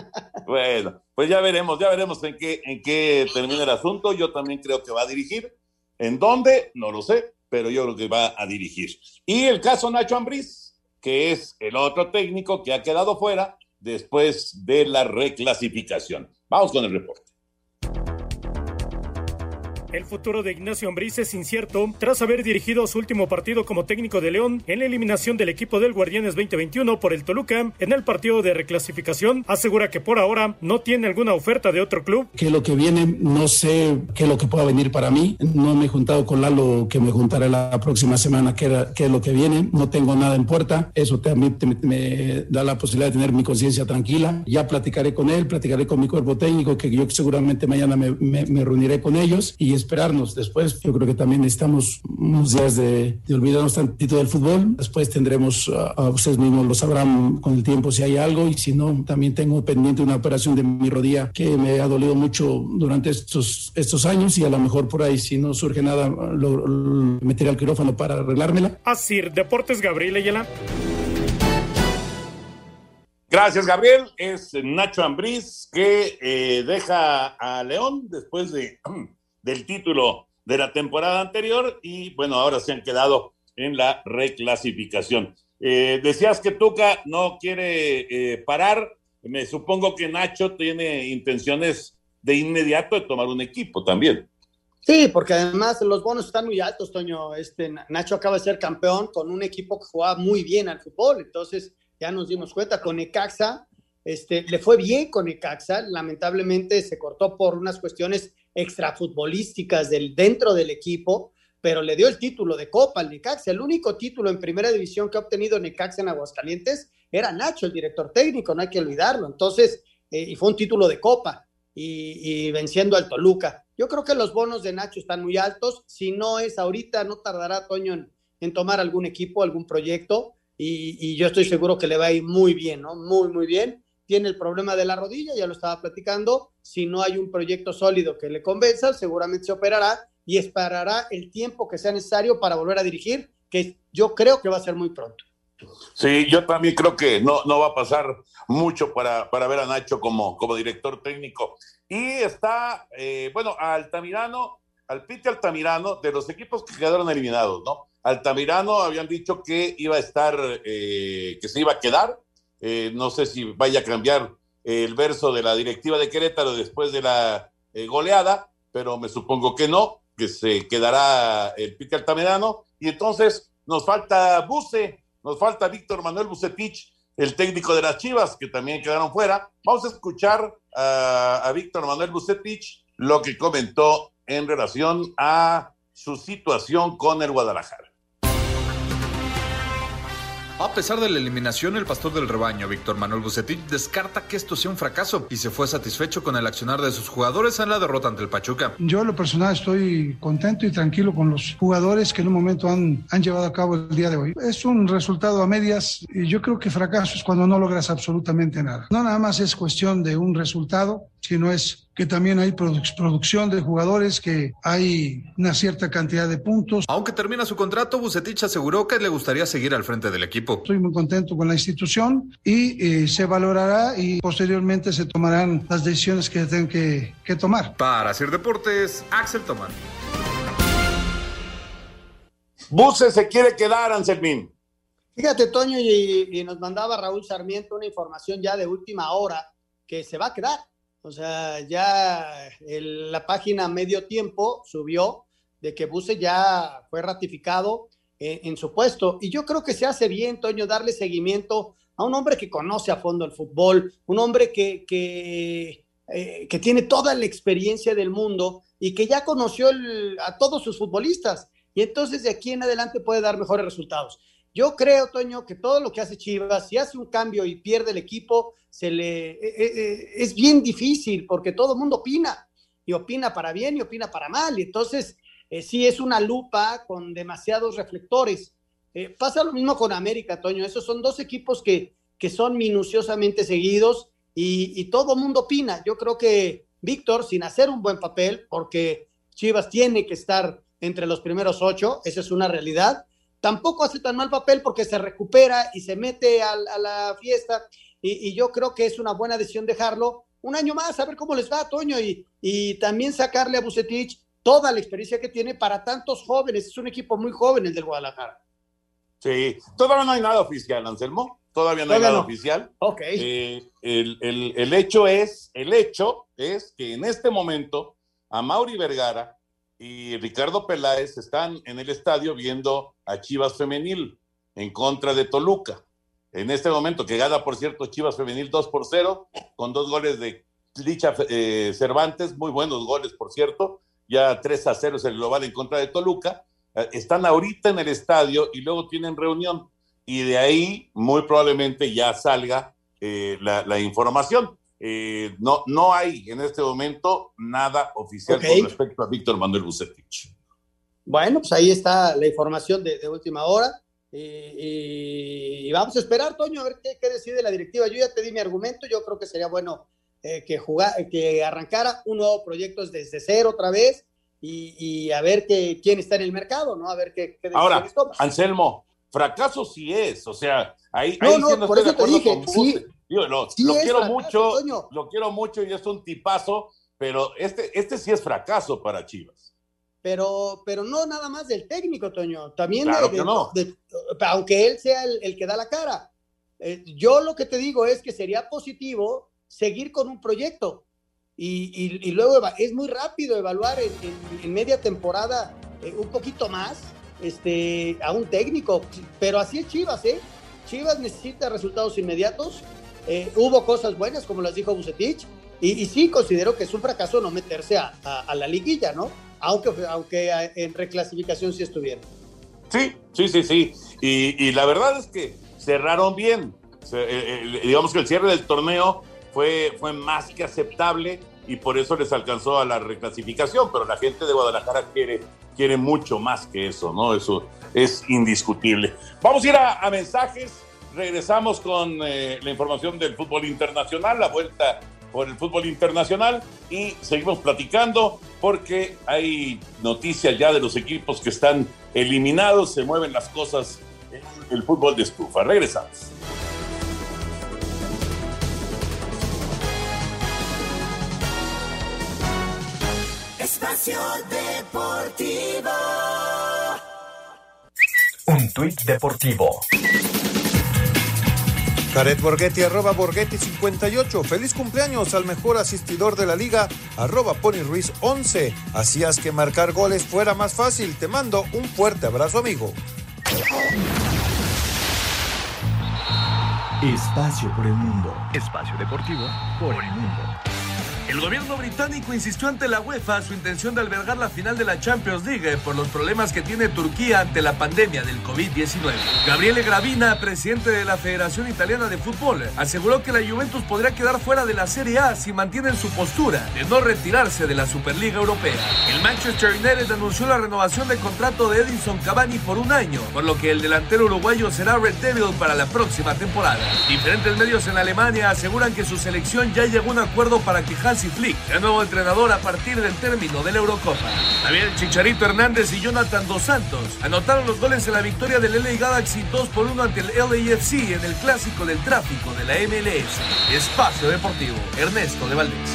bueno, pues ya veremos, ya veremos en qué, en qué termina el asunto. Yo también creo que va a dirigir. ¿En dónde? No lo sé, pero yo creo que va a dirigir. Y el caso Nacho Ambriz, que es el otro técnico que ha quedado fuera después de la reclasificación. Vamos con el reporte. El futuro de Ignacio Ambriz es incierto tras haber dirigido su último partido como técnico de León en la eliminación del equipo del Guardianes 2021 por el Toluca en el partido de reclasificación. Asegura que por ahora no tiene alguna oferta de otro club. Que lo que viene, no sé qué es lo que pueda venir para mí. No me he juntado con Lalo que me juntaré la próxima semana, qué, era, lo que viene. No tengo nada en puerta. Eso también me, me da la posibilidad de tener mi conciencia tranquila. Ya platicaré con él, platicaré con mi cuerpo técnico, que yo seguramente mañana me, me, me reuniré con ellos y esperarnos. Después, yo creo que también necesitamos unos días de, de olvidarnos tantito del fútbol. Después tendremos, a, a ustedes mismos lo sabrán con el tiempo si hay algo y si no, también tengo pendiente una operación de mi rodilla que me ha dolido mucho durante estos, estos años y a lo mejor por ahí, si no surge nada, lo, lo meteré al quirófano para arreglármela. Así, Deportes Gabriel Ayala. Gracias, Gabriel. Es Nacho Ambriz que eh, deja a León después de [CLEARS THROAT] del título de la temporada anterior y bueno, ahora se han quedado en la reclasificación. Eh, decías que Tuca no quiere eh, parar, me supongo que Nacho tiene intenciones de inmediato de tomar un equipo también. Sí, porque además los bonos están muy altos, Toño. Este Nacho acaba de ser campeón con un equipo que jugaba muy bien al fútbol, entonces ya nos dimos cuenta con Necaxa, este, le fue bien con Necaxa, lamentablemente se cortó por unas cuestiones extrafutbolísticas del, dentro del equipo, pero le dio el título de Copa al Necaxa. El único título en primera división que ha obtenido Necaxa en Aguascalientes era Nacho, el director técnico, no hay que olvidarlo. Entonces, eh, y fue un título de Copa y, venciendo al Toluca. Yo creo que los bonos de Nacho están muy altos. Si no es ahorita, no tardará Toño en, en tomar algún equipo, algún proyecto. Y, y, yo estoy seguro que le va a ir muy bien, ¿no? Muy, muy bien tiene el problema de la rodilla, ya lo estaba platicando, si no hay un proyecto sólido que le convenza, seguramente se operará y esperará el tiempo que sea necesario para volver a dirigir, que yo creo que va a ser muy pronto. Sí, yo también creo que no, no va a pasar mucho para, para ver a Nacho como, como director técnico. Y está, eh, bueno, Altamirano, al Pite Altamirano, de los equipos que quedaron eliminados, ¿no? Altamirano habían dicho que iba a estar, eh, que se iba a quedar, eh, no sé si vaya a cambiar el verso de la directiva de Querétaro después de la eh, goleada, pero me supongo que no, que se quedará el Pique Altamirano. Y entonces nos falta Buce, nos falta Víctor Manuel Bucetich, el técnico de las Chivas, que también quedaron fuera. Vamos a escuchar a, a Víctor Manuel Bucetich lo que comentó en relación a su situación con el Guadalajara. A pesar de la eliminación, el pastor del rebaño, Víctor Manuel Bucetich, descarta que esto sea un fracaso y se fue satisfecho con el accionar de sus jugadores en la derrota ante el Pachuca. Yo, en lo personal, estoy contento y tranquilo con los jugadores que en un momento han, han llevado a cabo el día de hoy. Es un resultado a medias y yo creo que fracaso es cuando no logras absolutamente nada. No nada más es cuestión de un resultado, sino es que también hay producción de jugadores, que hay una cierta cantidad de puntos. Aunque termina su contrato, Bucetich aseguró que le gustaría seguir al frente del equipo. Estoy muy contento con la institución y eh, se valorará y posteriormente se tomarán las decisiones que tengan que, que tomar. Para hacer deportes, Axel Tomás. Buce se quiere quedar, Anselmín. Fíjate, Toño, y, y, nos mandaba Raúl Sarmiento una información ya de última hora que se va a quedar. O sea, ya el, la página Medio Tiempo subió de que Buse ya fue ratificado en, su puesto. Y yo creo que se hace bien, Toño, darle seguimiento a un hombre que conoce a fondo el fútbol, un hombre que, que, eh, que tiene toda la experiencia del mundo y que ya conoció el, a todos sus futbolistas. Y entonces de aquí en adelante puede dar mejores resultados. Yo creo, Toño, que todo lo que hace Chivas, si hace un cambio y pierde el equipo, se le eh, eh, es bien difícil porque todo el mundo opina y opina para bien y opina para mal. Y entonces eh, sí es una lupa con demasiados reflectores. Eh, pasa lo mismo con América, Toño. Esos son dos equipos que, que son minuciosamente seguidos y, y todo el mundo opina. Yo creo que Víctor, sin hacer un buen papel, porque Chivas tiene que estar entre los primeros ocho, esa es una realidad tampoco hace tan mal papel porque se recupera y se mete a, a la fiesta y, y, yo creo que es una buena decisión dejarlo un año más, a ver cómo les va, Toño, y, y también sacarle a Bucetich toda la experiencia que tiene para tantos jóvenes. Es un equipo muy joven el del Guadalajara. Sí, todavía no hay nada oficial, Anselmo. Todavía no Todavía hay nada no. oficial. Ok. Eh, el, el, el hecho es, el hecho es que en este momento a Mauri Vergara y Ricardo Peláez están en el estadio viendo a Chivas Femenil en contra de Toluca. En este momento, que gana, por cierto, Chivas Femenil 2 por 0, con dos goles de Licha eh, Cervantes, muy buenos goles, por cierto, ya 3 a 0 es el global en contra de Toluca. Eh, están ahorita en el estadio y luego tienen reunión. Y de ahí, muy probablemente, ya salga eh, la, la, información. Eh, no, no hay en este momento nada oficial con respecto a Víctor Manuel Bucetich. Bueno, pues ahí está la información de, de última hora. Y, y vamos a esperar, Toño, a ver qué, qué decide la directiva. Yo ya te di mi argumento, yo creo que sería bueno eh, que, jugar, que arrancara un nuevo proyecto desde cero otra vez y, y a ver que, quién está en el mercado, ¿no? A ver qué, qué Ahora, toma. Anselmo, fracaso sí es, o sea, ahí, No, ahí no, sí no por eso te dije, sí. Digo, lo, Sí lo quiero fracaso, mucho, Toño. lo quiero mucho y es un tipazo, pero este, este sí es fracaso para Chivas. Pero, pero no nada más del técnico, Toño. También Claro de, que de- no. de- aunque él sea el, el que da la cara. Eh, yo lo que te digo es que sería positivo seguir con un proyecto. Y, y- y luego es muy rápido evaluar en, en- en media temporada eh, un poquito más este, a un técnico. Pero así es Chivas, ¿eh? Chivas necesita resultados inmediatos. Eh, hubo cosas buenas, como las dijo Bucetich. Y, sí, considero que es un fracaso no meterse a, la liguilla, ¿no? Aunque, aunque eh, en reclasificación sí estuvieron. Sí, sí, sí, sí. Y, la verdad es que cerraron bien. Eh, digamos que el cierre del torneo fue, fue más que aceptable y por eso les alcanzó a la reclasificación, pero la gente de Guadalajara quiere, quiere mucho más que eso, ¿no? Eso es indiscutible. Vamos a ir a mensajes. Regresamos con eh, la información del fútbol internacional, la vuelta por el fútbol internacional y seguimos platicando porque hay noticias ya de los equipos que están eliminados, se mueven las cosas en el fútbol de estufa. Regresamos. Espacio Deportivo. Un tuit deportivo. Caret Borghetti, arroba Borghetti 58. Feliz cumpleaños al mejor asistidor de la liga, arroba Pony Ruiz 11. Hacías que marcar goles fuera más fácil. Te mando un fuerte abrazo, amigo. Espacio por el mundo. Espacio deportivo por el mundo. El gobierno británico insistió ante la UEFA su intención de albergar la final de la Champions League por los problemas que tiene Turquía ante la pandemia del COVID-19. Gabriele Gravina, presidente de la Federación Italiana de Fútbol, aseguró que la Juventus podría quedar fuera de la Serie A si mantienen su postura de no retirarse de la Superliga Europea. El Manchester United anunció la renovación del contrato de Edinson Cavani por un año, por lo que el delantero uruguayo será Red Devil para la próxima temporada. Diferentes medios en Alemania aseguran que su selección ya llegó a un acuerdo para que Hansi Hansi Flick, el nuevo entrenador a partir del término de la Eurocopa. También Chicharito Hernández y Jonathan Dos Santos anotaron los goles en la victoria del LA Galaxy 2 por 1 ante el LAFC en el clásico del tráfico de la MLS. Espacio Deportivo, Ernesto de Valdés.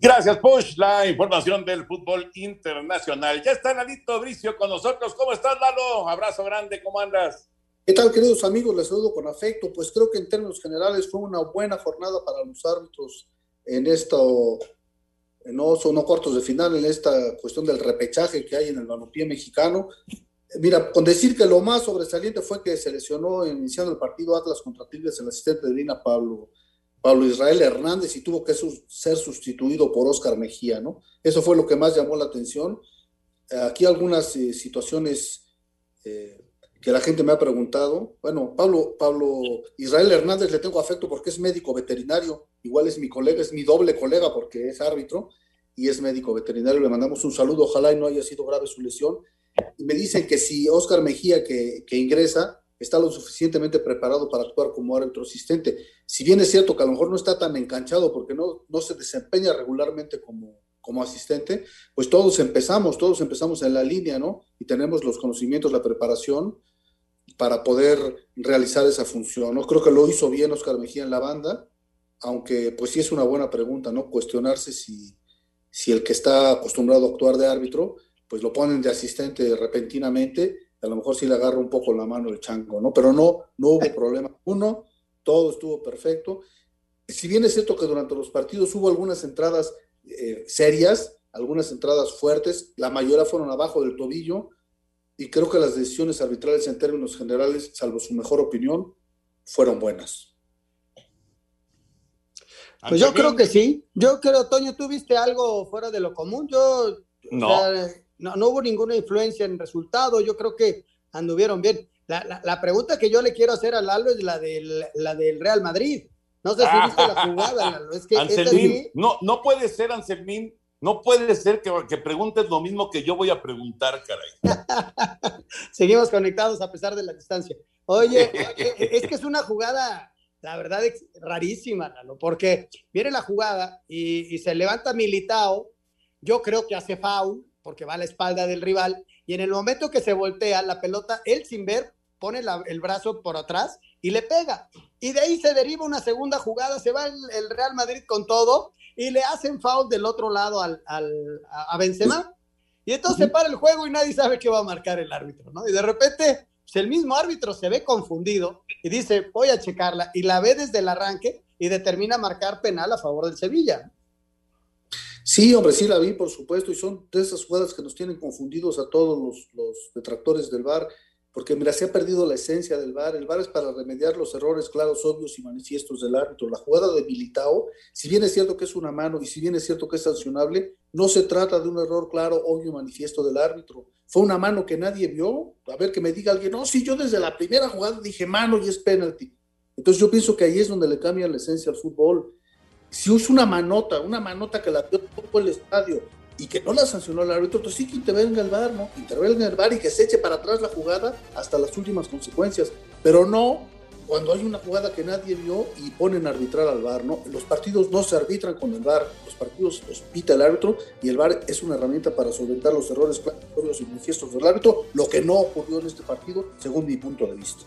Gracias, Push. La información del fútbol internacional. Ya está Lalito Bricio con nosotros. ¿Cómo estás, Lalo? Abrazo grande, ¿cómo andas? ¿Qué tal, queridos amigos? Les saludo con afecto. Pues creo que en términos generales fue una buena jornada para los árbitros en esto, no son no cortos de final, en esta cuestión del repechaje que hay en el balompié mexicano. Mira, con decir que lo más sobresaliente fue que se lesionó iniciando el partido Atlas contra Tigres el asistente de Dina Pablo Pablo Israel Hernández y tuvo que ser sustituido por Oscar Mejía, ¿no? Eso fue lo que más llamó la atención. Aquí algunas eh, situaciones eh, que la gente me ha preguntado. Bueno, Pablo, Pablo Israel Hernández le tengo afecto porque es médico veterinario, igual es mi colega, es mi doble colega porque es árbitro y es médico veterinario. Le mandamos un saludo, ojalá y no haya sido grave su lesión. Y me dicen que si Oscar Mejía, que, que ingresa, está lo suficientemente preparado para actuar como árbitro asistente. Si bien es cierto que a lo mejor no está tan enganchado porque no, no se desempeña regularmente como, como asistente, pues todos empezamos, todos empezamos en la línea, ¿no? Y tenemos los conocimientos, la preparación para poder realizar esa función, ¿no? Creo que lo hizo bien Oscar Mejía en la banda, aunque pues sí es una buena pregunta, ¿no? Cuestionarse si, si el que está acostumbrado a actuar de árbitro, pues lo ponen de asistente repentinamente a lo mejor sí le agarra un poco la mano el chango, ¿no? Pero no, no hubo problema. Uno, todo estuvo perfecto. Si bien es cierto que durante los partidos hubo algunas entradas eh, serias, algunas entradas fuertes, la mayoría fueron abajo del tobillo, y creo que las decisiones arbitrales en términos generales, salvo su mejor opinión, fueron buenas. Pues yo creo que sí. Yo creo, Toño, ¿tú viste algo fuera de lo común? Yo no no, no hubo ninguna influencia en el resultado, yo creo que anduvieron bien. La, la, pregunta que yo le quiero hacer a Lalo es la del, la del Real Madrid. No sé si viste la jugada, Lalo. Es que [LAUGHS] Anselmín, no, no puede ser, Anselmín, no puede ser que, que, preguntes lo mismo que yo voy a preguntar, caray. [LAUGHS] Seguimos conectados a pesar de la distancia. Oye, [LAUGHS] es que es una jugada, la verdad, es rarísima, Lalo, porque viene la jugada y, y se levanta Militao, yo creo que hace foul, porque va a la espalda del rival, y en el momento que se voltea la pelota, él sin ver pone el brazo por atrás y le pega. Y de ahí se deriva una segunda jugada, se va el, Real Madrid con todo y le hacen foul del otro lado al, a Benzema. Y entonces se para el juego y nadie sabe qué va a marcar el árbitro, ¿no? Y de repente, pues, el mismo árbitro se ve confundido y dice, voy a checarla, y la ve desde el arranque y determina marcar penal a favor del Sevilla. Sí, hombre, sí la vi, por supuesto, y son de esas jugadas que nos tienen confundidos a todos los, detractores del VAR, porque mira, se ha perdido la esencia del VAR. El VAR es para remediar los errores claros, obvios y manifiestos del árbitro. La jugada de Militao, si bien es cierto que es una mano y si bien es cierto que es sancionable, no se trata de un error claro, obvio y manifiesto del árbitro. Fue una mano que nadie vio. A ver, que me diga alguien, no, si yo desde la primera jugada dije mano y es penalti. Entonces yo pienso que ahí es donde le cambia la esencia al fútbol si usa una manota, una manota que la dio todo el estadio y que no la sancionó el árbitro, entonces sí que intervenga el VAR, ¿no? Intervenga el VAR y que se eche para atrás la jugada hasta las últimas consecuencias. Pero no cuando hay una jugada que nadie vio y ponen a arbitrar al VAR, ¿no? Los partidos no se arbitran con el VAR, los partidos los pita el árbitro y el VAR es una herramienta para solventar los errores claros y manifiestos del árbitro, lo que no ocurrió en este partido, según mi punto de vista.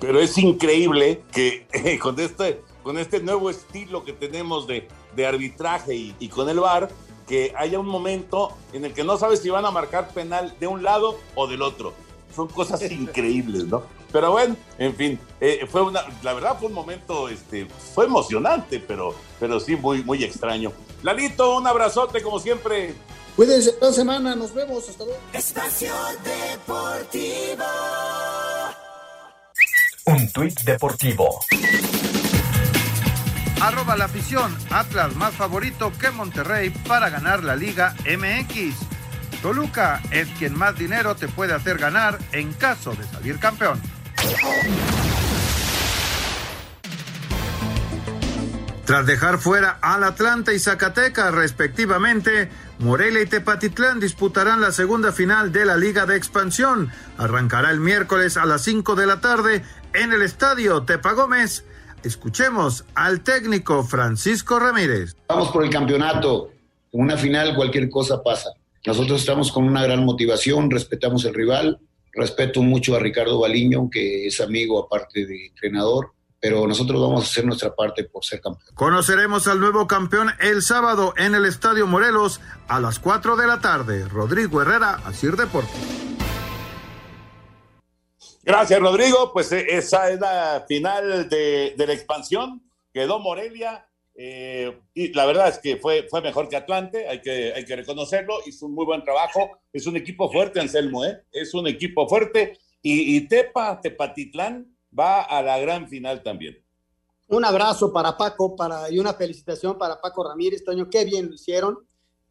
Pero es increíble que [LAUGHS] con este con este nuevo estilo que tenemos de, arbitraje y, con el VAR, que haya un momento en el que no sabes si van a marcar penal de un lado o del otro. Son cosas [LAUGHS] increíbles, ¿no? Pero bueno, en fin, eh, fue una, la verdad fue un momento, este, fue emocionante, pero, pero sí muy, muy extraño. Lalito, un abrazote como siempre. Cuídense, toda semana, nos vemos, hasta luego. Espacio Deportivo. Un tuit deportivo Arroba la afición, Atlas más favorito que Monterrey para ganar la Liga MX. Toluca es quien más dinero te puede hacer ganar en caso de salir campeón. Tras dejar fuera al Atlanta y Zacatecas respectivamente, Morelia y Tepatitlán disputarán la segunda final de la Liga de Expansión. Arrancará el miércoles a las 5 de la tarde en el estadio Tepa Gómez Escuchemos al técnico Francisco Ramírez. Vamos por el campeonato. En una final cualquier cosa pasa. Nosotros estamos con una gran motivación, respetamos el rival, respeto mucho a Ricardo Baliño, que es amigo aparte de entrenador, pero nosotros vamos a hacer nuestra parte por ser campeón. Conoceremos al nuevo campeón el sábado en el Estadio Morelos a las 4 de la tarde. Rodrigo Herrera, Asir Deportes. Gracias, Rodrigo. Pues eh, esa es la final de, la expansión. Quedó Morelia. eh, y la verdad es que fue, mejor que Atlante, hay que, hay que reconocerlo. Hizo un muy buen trabajo. Es un equipo fuerte, Anselmo, ¿eh? Es un equipo fuerte. Y, y Tepa, Tepatitlán, va a la gran final también. Un abrazo para Paco para, y una felicitación para Paco Ramírez, Toño, qué bien lo hicieron.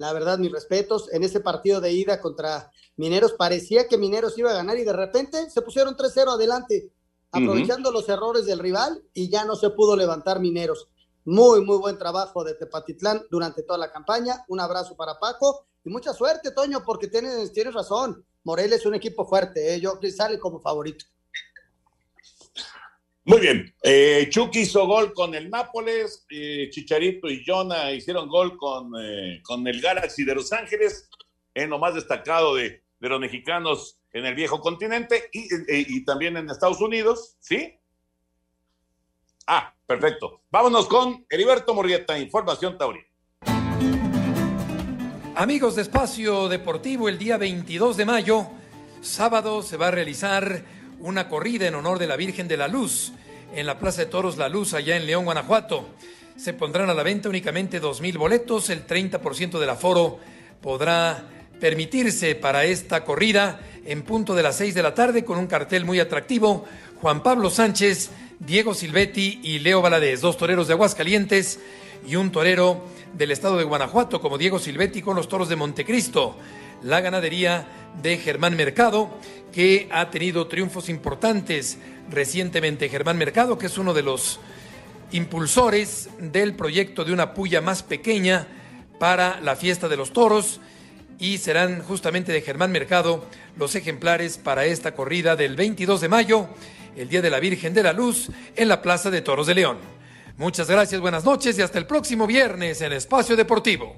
La verdad, mis respetos. En ese partido de ida contra Mineros, parecía que Mineros iba a ganar y de repente se pusieron 3-0 adelante, aprovechando los errores del rival y ya no se pudo levantar Mineros. Muy, muy buen trabajo de Tepatitlán durante toda la campaña. Un abrazo para Paco y mucha suerte, Toño, porque tienes, tienes razón. Morelia es un equipo fuerte, ¿eh? yo sale como favorito. Muy bien. Eh, Chucky hizo gol con el Nápoles, eh, Chicharito y Jonah hicieron gol con, eh, con el Galaxy de Los Ángeles, en lo más destacado de, de los mexicanos en el viejo continente y, y- y también en Estados Unidos, ¿sí? Ah, perfecto. Vámonos con Heriberto Murrieta, Información Taurina. Amigos de Espacio Deportivo, el día 22 de mayo, sábado, se va a realizar una corrida en honor de la Virgen de la Luz en la Plaza de Toros La Luz, allá en León, Guanajuato. Se pondrán a la venta únicamente 2.000 boletos, el 30% del aforo podrá permitirse para esta corrida en punto de las 6 de la tarde con un cartel muy atractivo. Juan Pablo Sánchez, Diego Silvetti y Leo Valadez, dos toreros de Aguascalientes y un torero del estado de Guanajuato como Diego Silvetti con los toros de Montecristo. La ganadería de Germán Mercado, que ha tenido triunfos importantes recientemente. Germán Mercado, que es uno de los impulsores del proyecto de una puya más pequeña para la fiesta de los toros y serán justamente de Germán Mercado los ejemplares para esta corrida del 22 de mayo, el Día de la Virgen de la Luz, en la Plaza de Toros de León. Muchas gracias, buenas noches y hasta el próximo viernes en Espacio Deportivo.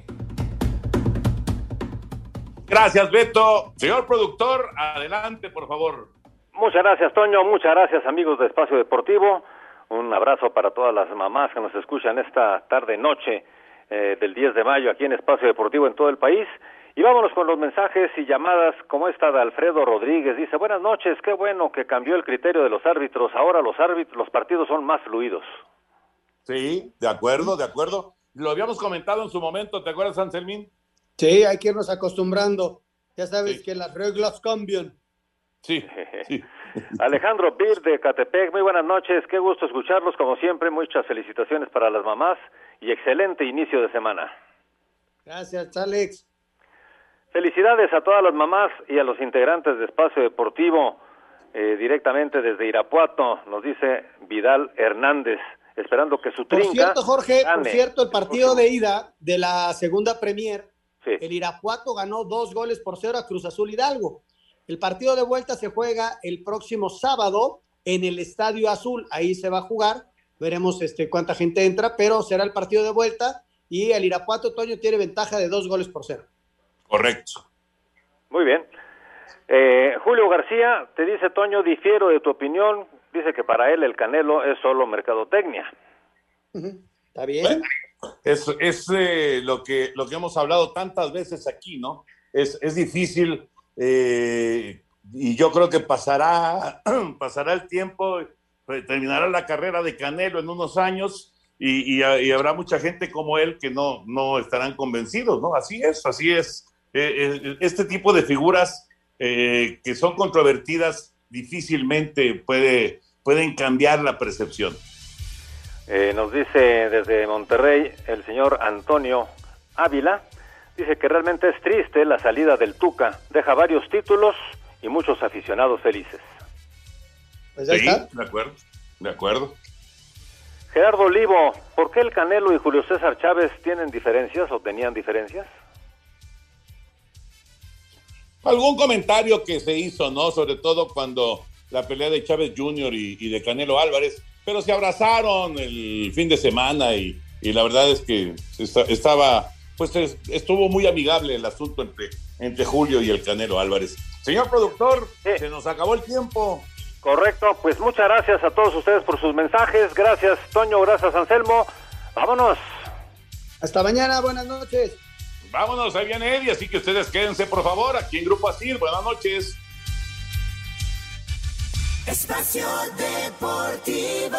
Gracias, Beto. Señor productor, adelante, por favor. Muchas gracias, Toño. Muchas gracias, amigos de Espacio Deportivo. Un abrazo para todas las mamás que nos escuchan esta tarde-noche eh, del 10 de mayo aquí en Espacio Deportivo en todo el país. Y vámonos con los mensajes y llamadas como esta de Alfredo Rodríguez. Dice, buenas noches, qué bueno que cambió el criterio de los árbitros. Ahora los árbitros, los partidos son más fluidos. Sí, de acuerdo, de acuerdo. Lo habíamos comentado en su momento, ¿te acuerdas, Anselmín? Sí, hay que irnos acostumbrando. Ya sabes que las reglas cambian. Sí, [LAUGHS] Alejandro Bir de Catepec, muy buenas noches, qué gusto escucharlos como siempre, muchas felicitaciones para las mamás y excelente inicio de semana. Gracias, Alex. Felicidades a todas las mamás y a los integrantes de Espacio Deportivo, eh, directamente desde Irapuato, nos dice Vidal Hernández, esperando que su Por trinca cierto, Jorge, por cierto, el partido de ida de la segunda Premier, el Irapuato ganó dos goles por cero a Cruz Azul Hidalgo. El partido de vuelta se juega el próximo sábado en el Estadio Azul. Ahí se va a jugar. Veremos este, cuánta gente entra, pero será el partido de vuelta y el Irapuato Toño tiene ventaja de dos goles por cero. Correcto. Muy bien. Eh, Julio García te dice, Toño, difiero de tu opinión, dice que para él el Canelo es solo mercadotecnia. ¿Está bien? Es, es eh, lo, que, lo que hemos hablado tantas veces aquí, ¿no? Es, es difícil eh, y yo creo que pasará, [CLEARS THROAT] pasará el tiempo, eh, terminará la carrera de Canelo en unos años y, y- habrá mucha gente como él que no, no estarán convencidos, ¿no? Así es, así es. Eh, este tipo de figuras que son controvertidas difícilmente puede, pueden cambiar la percepción. Eh, nos dice desde Monterrey el señor Antonio Ávila, dice que realmente es triste la salida del Tuca, deja varios títulos y muchos aficionados felices. Pues Sí, de acuerdo, de acuerdo. Gerardo Olivo, ¿por qué el Canelo y Julio César Chávez tienen diferencias o tenían diferencias? Algún comentario que se hizo, ¿no? Sobre todo cuando la pelea de Chávez Jr. y, y de Canelo Álvarez, pero se abrazaron el fin de semana y, y la verdad es que estaba, pues estuvo muy amigable el asunto entre, entre Julio y el Canelo Álvarez. Señor productor, se nos acabó el tiempo. Correcto, pues muchas gracias a todos ustedes por sus mensajes. Gracias, Toño, gracias, Anselmo. Vámonos. Hasta mañana, buenas noches. Vámonos, ahí viene Eddie, así que ustedes quédense, por favor, aquí en Grupo Asir. Buenas noches. Espacio Deportivo.